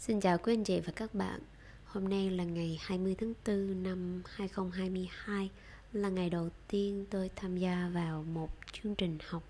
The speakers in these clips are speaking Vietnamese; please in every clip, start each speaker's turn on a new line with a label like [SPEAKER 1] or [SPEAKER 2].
[SPEAKER 1] Xin chào quý anh chị và các bạn. Hôm nay là ngày 20 tháng 4 năm 2022 Là ngày đầu tiên tôi tham gia vào một chương trình học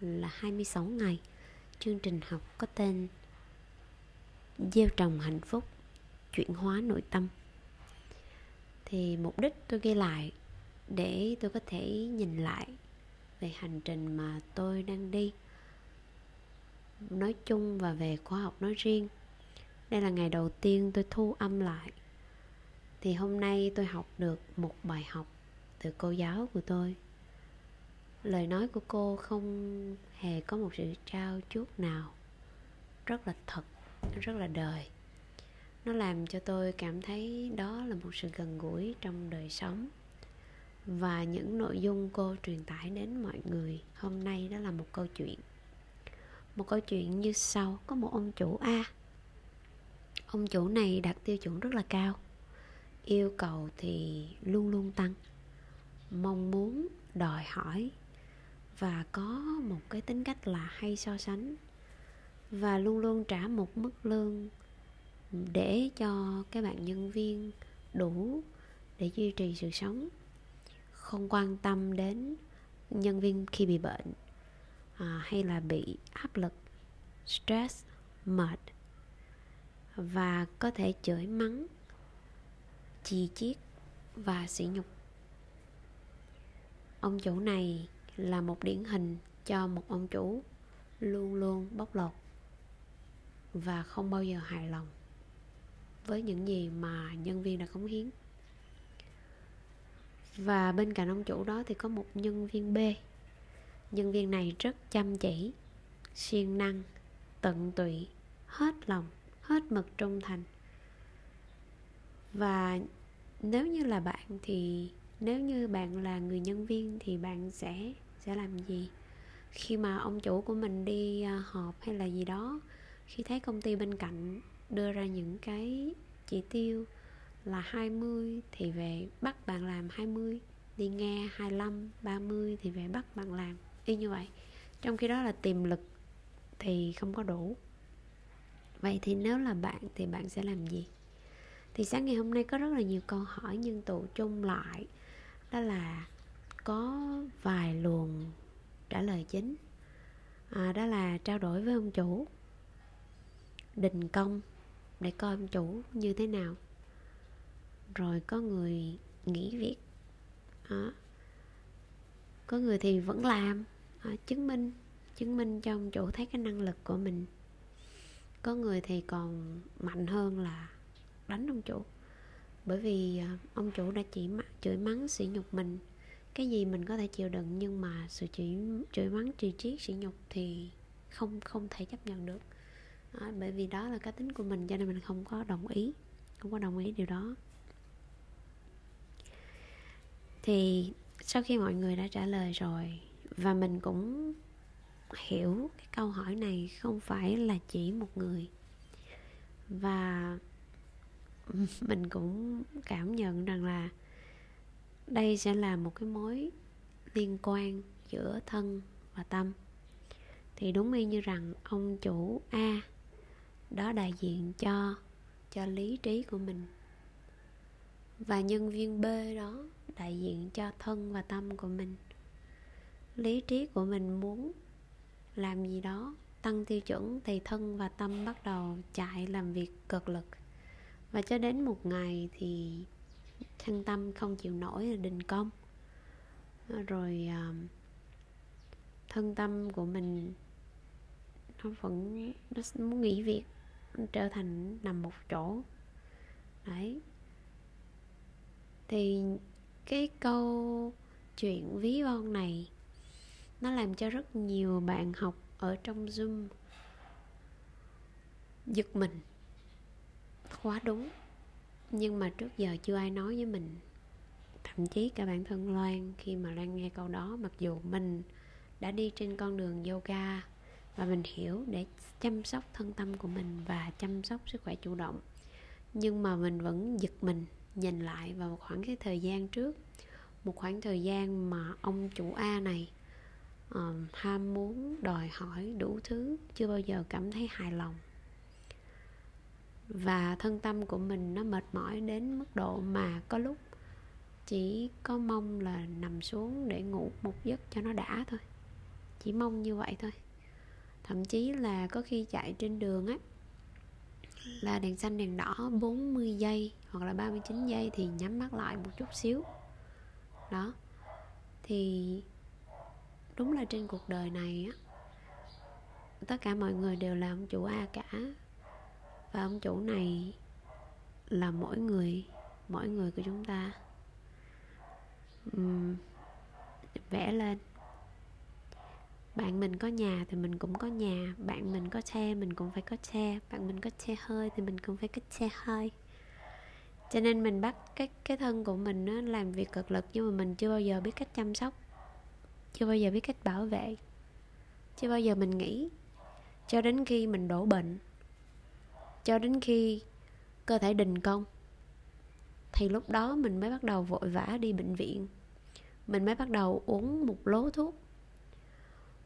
[SPEAKER 1] là 26 ngày. Chương trình học có tên Gieo trồng hạnh phúc, Chuyển hóa nội tâm. Thì mục đích tôi ghi lại Để tôi có thể nhìn lại Về hành trình mà tôi đang đi. Nói chung và về khóa học nói riêng đây là ngày đầu tiên tôi thu âm lại. Thì hôm nay tôi học được một bài học từ cô giáo của tôi. Lời nói của cô không hề có một sự trao chuốt nào. Rất là thật rất là đời. Nó làm cho tôi cảm thấy đó là một sự gần gũi trong đời sống. Và những nội dung cô truyền tải đến mọi người hôm nay đó là một câu chuyện. Một câu chuyện như sau, có một ông chủ a ông chủ này đặt tiêu chuẩn rất là cao. Yêu cầu thì luôn luôn tăng. Mong muốn đòi hỏi và có một cái tính cách là hay so sánh và luôn luôn trả một mức lương để cho các bạn nhân viên đủ để duy trì sự sống. Không quan tâm đến nhân viên khi bị bệnh à, hay là bị áp lực stress mệt và có thể chửi mắng chi chiết và sỉ nhục. Ông chủ này là một điển hình cho một ông chủ luôn luôn bóc lột và không bao giờ hài lòng với những gì mà nhân viên đã cống hiến. Và bên cạnh ông chủ đó thì có một nhân viên b. Nhân viên này rất chăm chỉ, siêng năng, tận tụy, hết lòng hết mực trung thành. Và nếu như là bạn thì nếu như bạn là người nhân viên thì bạn sẽ sẽ làm gì? Khi mà ông chủ của mình đi à, họp hay là gì đó khi thấy công ty bên cạnh đưa ra những cái chỉ tiêu là 20 thì về bắt bạn làm 20 đi nghe 25, 30 thì về bắt bạn làm. Y như vậy. Trong khi đó là tiềm lực thì không có đủ vậy thì nếu là bạn thì bạn sẽ làm gì? Thì sáng ngày hôm nay có rất là nhiều câu hỏi nhưng tụ chung lại. Đó là có vài luồng trả lời chính. À, đó là trao đổi với ông chủ. Đình công để coi ông chủ như thế nào. Rồi có người nghỉ việc. À, có người thì vẫn làm. À, chứng minh chứng minh cho ông chủ thấy cái năng lực của mình có người thì còn mạnh hơn là đánh ông chủ. Bởi vì à, ông chủ đã chỉ chửi mắng sỉ nhục mình. Cái gì mình có thể chịu đựng nhưng mà sự chửi chửi mắng chỉ triết sỉ nhục thì không không thể chấp nhận được. À, bởi vì đó là cá tính của mình cho nên mình không có đồng ý không có đồng ý điều đó. Thì sau khi mọi người đã trả lời rồi và mình cũng hiểu cái câu hỏi này không phải là chỉ một người. Và mình cũng cảm nhận rằng là đây sẽ là một cái mối liên quan giữa thân và tâm. Thì đúng y như rằng ông chủ a đó đại diện cho cho lý trí của mình. Và nhân viên b đó đại diện cho thân và tâm của mình. Lý trí của mình muốn làm gì đó, tăng tiêu chuẩn thì thân và tâm bắt đầu chạy làm việc cực lực. Và cho đến một ngày thì thân tâm không chịu nổi là đình công. Rồi à, thân tâm của mình, nó vẫn, nó muốn nghỉ việc, nó trở thành nằm một chỗ. Đấy. Thì cái câu chuyện ví von này nó làm cho rất nhiều bạn học ở trong zoom giật mình. Quá đúng. Nhưng mà trước giờ chưa ai nói với mình. Thậm chí cả bản thân loan khi mà loan nghe câu đó, mặc dù mình đã đi trên con đường yoga và mình hiểu để chăm sóc thân tâm của mình và chăm sóc sức khỏe chủ động, nhưng mà mình vẫn giật mình nhìn lại vào một khoảng cái thời gian trước. Một khoảng thời gian mà ông chủ a này um, ham muốn đòi hỏi đủ thứ chưa bao giờ cảm thấy hài lòng. Và thân tâm của mình nó mệt mỏi đến mức độ mà có lúc chỉ có mong là nằm xuống để ngủ một giấc cho nó đã thôi. Chỉ mong như vậy thôi. Thậm chí là có khi chạy trên đường á là đèn xanh đèn đỏ 40 giây hoặc là 39 giây thì nhắm mắt lại một chút xíu. Đó. Thì đúng là trên cuộc đời này á tất cả mọi người đều là ông chủ A cả. Và ông chủ này là mỗi người mỗi người của chúng ta. Uhm, vẽ lên. Bạn mình có nhà thì mình cũng có nhà bạn mình có xe mình cũng phải có xe bạn mình có xe hơi thì mình cũng phải có xe hơi. Cho nên mình bắt cái cái thân của mình nó làm việc cực lực nhưng mà mình chưa bao giờ biết cách chăm sóc chưa bao giờ biết cách bảo vệ. Chưa bao giờ mình nghĩ. Cho đến khi mình đổ bệnh. Cho đến khi cơ thể đình công. Thì lúc đó mình mới bắt đầu vội vã đi bệnh viện. Mình mới bắt đầu uống một lố thuốc.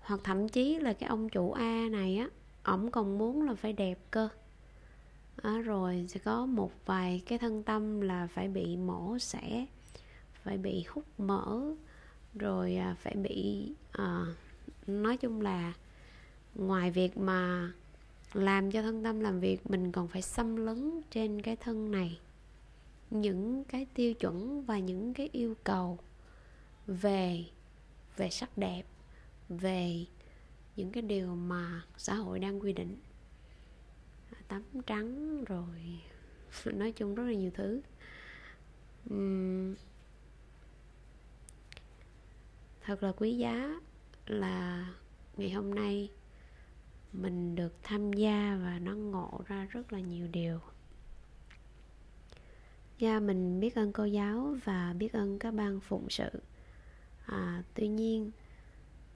[SPEAKER 1] Hoặc thậm chí là cái ông chủ A này á ổng còn muốn là phải đẹp cơ. À, rồi sẽ có một vài cái thân tâm là phải bị mổ xẻ phải bị hút mỡ rồi à, phải bị à, nói chung là ngoài việc mà làm cho thân tâm làm việc mình còn phải xâm lấn trên cái thân này những cái tiêu chuẩn và những cái yêu cầu về về sắc đẹp về những cái điều mà xã hội đang quy định. Tắm trắng rồi nói chung rất là nhiều thứ. Uhm, thật là quý giá là ngày hôm nay mình được tham gia và nó ngộ ra rất là nhiều điều. Dạ mình biết ơn cô giáo và biết ơn các ban phụng sự. À, Tuy nhiên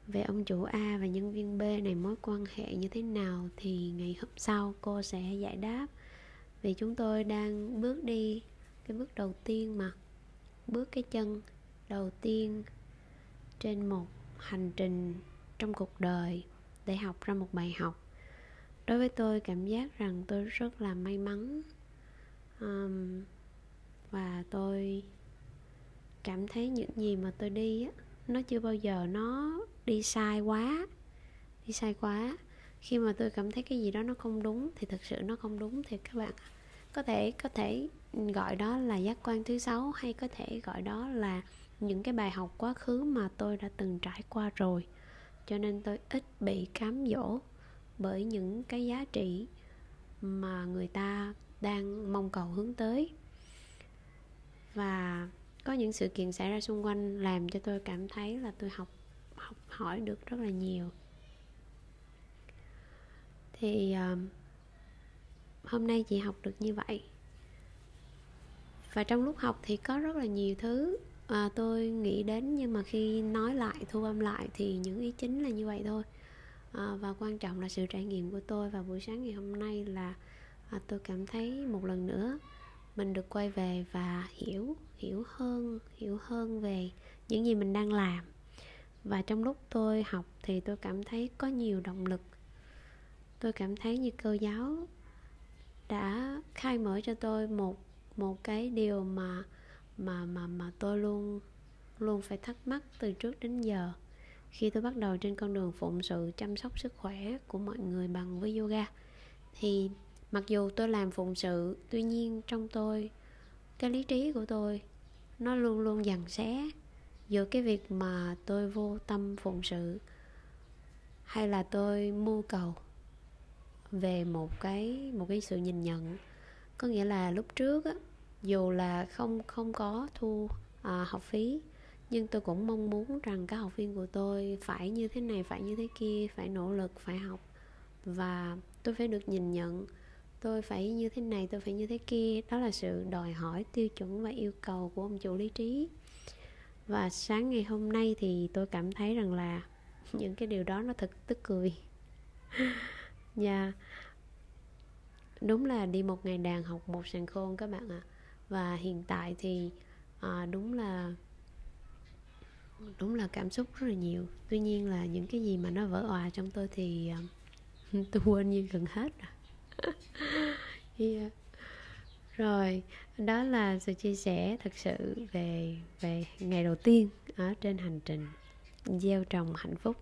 [SPEAKER 1] về ông chủ A và nhân viên B này mối quan hệ như thế nào thì ngày hôm sau cô sẽ giải đáp. Vì chúng tôi đang bước đi cái bước đầu tiên mà bước cái chân đầu tiên trên một hành trình trong cuộc đời để học ra một bài học. Đối với tôi cảm giác rằng tôi rất là may mắn. Um, và tôi cảm thấy những gì mà tôi đi á nó chưa bao giờ nó đi sai quá đi sai quá. Khi mà tôi cảm thấy cái gì đó nó không đúng thì thực sự nó không đúng thì các bạn có thể có thể gọi đó là giác quan thứ sáu hay có thể gọi đó là những cái bài học quá khứ mà tôi đã từng trải qua rồi. Cho nên tôi ít bị cám dỗ bởi những cái giá trị mà người ta đang mong cầu hướng tới. Và có những sự kiện xảy ra xung quanh làm cho tôi cảm thấy là tôi học học hỏi được rất là nhiều. Thì ờ, hôm nay chị học được như vậy. Và trong lúc học thì có rất là nhiều thứ à, tôi nghĩ đến nhưng mà khi nói lại thu âm lại thì những ý chính là như vậy thôi. À, và quan trọng là sự trải nghiệm của tôi vào buổi sáng ngày hôm nay là à, tôi cảm thấy một lần nữa mình được quay về và hiểu hiểu hơn hiểu hơn về những gì mình đang làm. Và trong lúc tôi học thì tôi cảm thấy có nhiều động lực. Tôi cảm thấy như cô giáo đã khai mở cho tôi một một cái điều mà mà mà mà tôi luôn luôn phải thắc mắc từ trước đến giờ. Khi tôi bắt đầu trên con đường phụng sự chăm sóc sức khỏe của mọi người bằng với yoga, thì mặc dù tôi làm phụng sự, tuy nhiên trong tôi, cái lý trí của tôi, nó luôn luôn dằn xé giữa cái việc mà tôi vô tâm phụng sự hay là tôi mưu cầu về một cái một cái sự nhìn nhận. Có nghĩa là lúc trước á dù là không không có thu à, học phí nhưng tôi cũng mong muốn rằng các học viên của tôi phải như thế này phải như thế kia phải nỗ lực phải học và tôi phải được nhìn nhận tôi phải như thế này tôi phải như thế kia đó là sự đòi hỏi tiêu chuẩn và yêu cầu của ông chủ lý trí và sáng ngày hôm nay thì tôi cảm thấy rằng là những cái điều đó nó thật tức cười nha yeah. Dạ. đúng là đi một ngày đàn học một sàn khôn các bạn ạ à và hiện tại thì à, đúng là đúng là cảm xúc rất là nhiều. Tuy nhiên là những cái gì mà nó vỡ òa trong tôi thì à, tôi quên như gần hết rồi. Yeah. rồi đó là sự chia sẻ thật sự về về ngày đầu tiên ở trên hành trình gieo trồng hạnh phúc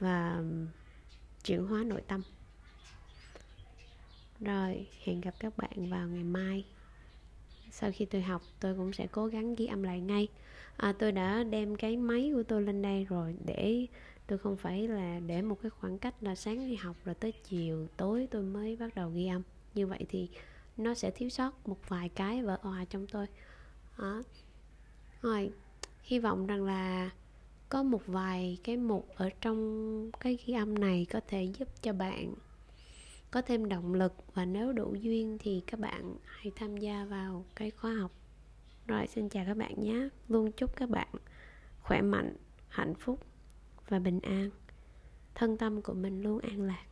[SPEAKER 1] và um, chuyển hóa nội tâm rồi hẹn gặp các bạn vào ngày mai. Sau khi tôi học tôi cũng sẽ cố gắng ghi âm lại ngay. À, tôi đã đem cái máy của tôi lên đây rồi để tôi không phải là để một cái khoảng cách là sáng đi học rồi tới chiều tối tôi mới bắt đầu ghi âm. Như vậy thì nó sẽ thiếu sót một vài cái vỡ òa trong tôi. Đó. rồi hy vọng rằng là có một vài cái mục ở trong cái ghi âm này có thể giúp cho bạn có thêm động lực và nếu đủ duyên thì các bạn hãy tham gia vào cái khóa học. Rồi, xin chào các bạn nhé. Luôn chúc các bạn khỏe mạnh, hạnh phúc và bình an. Thân tâm của mình luôn an lạc.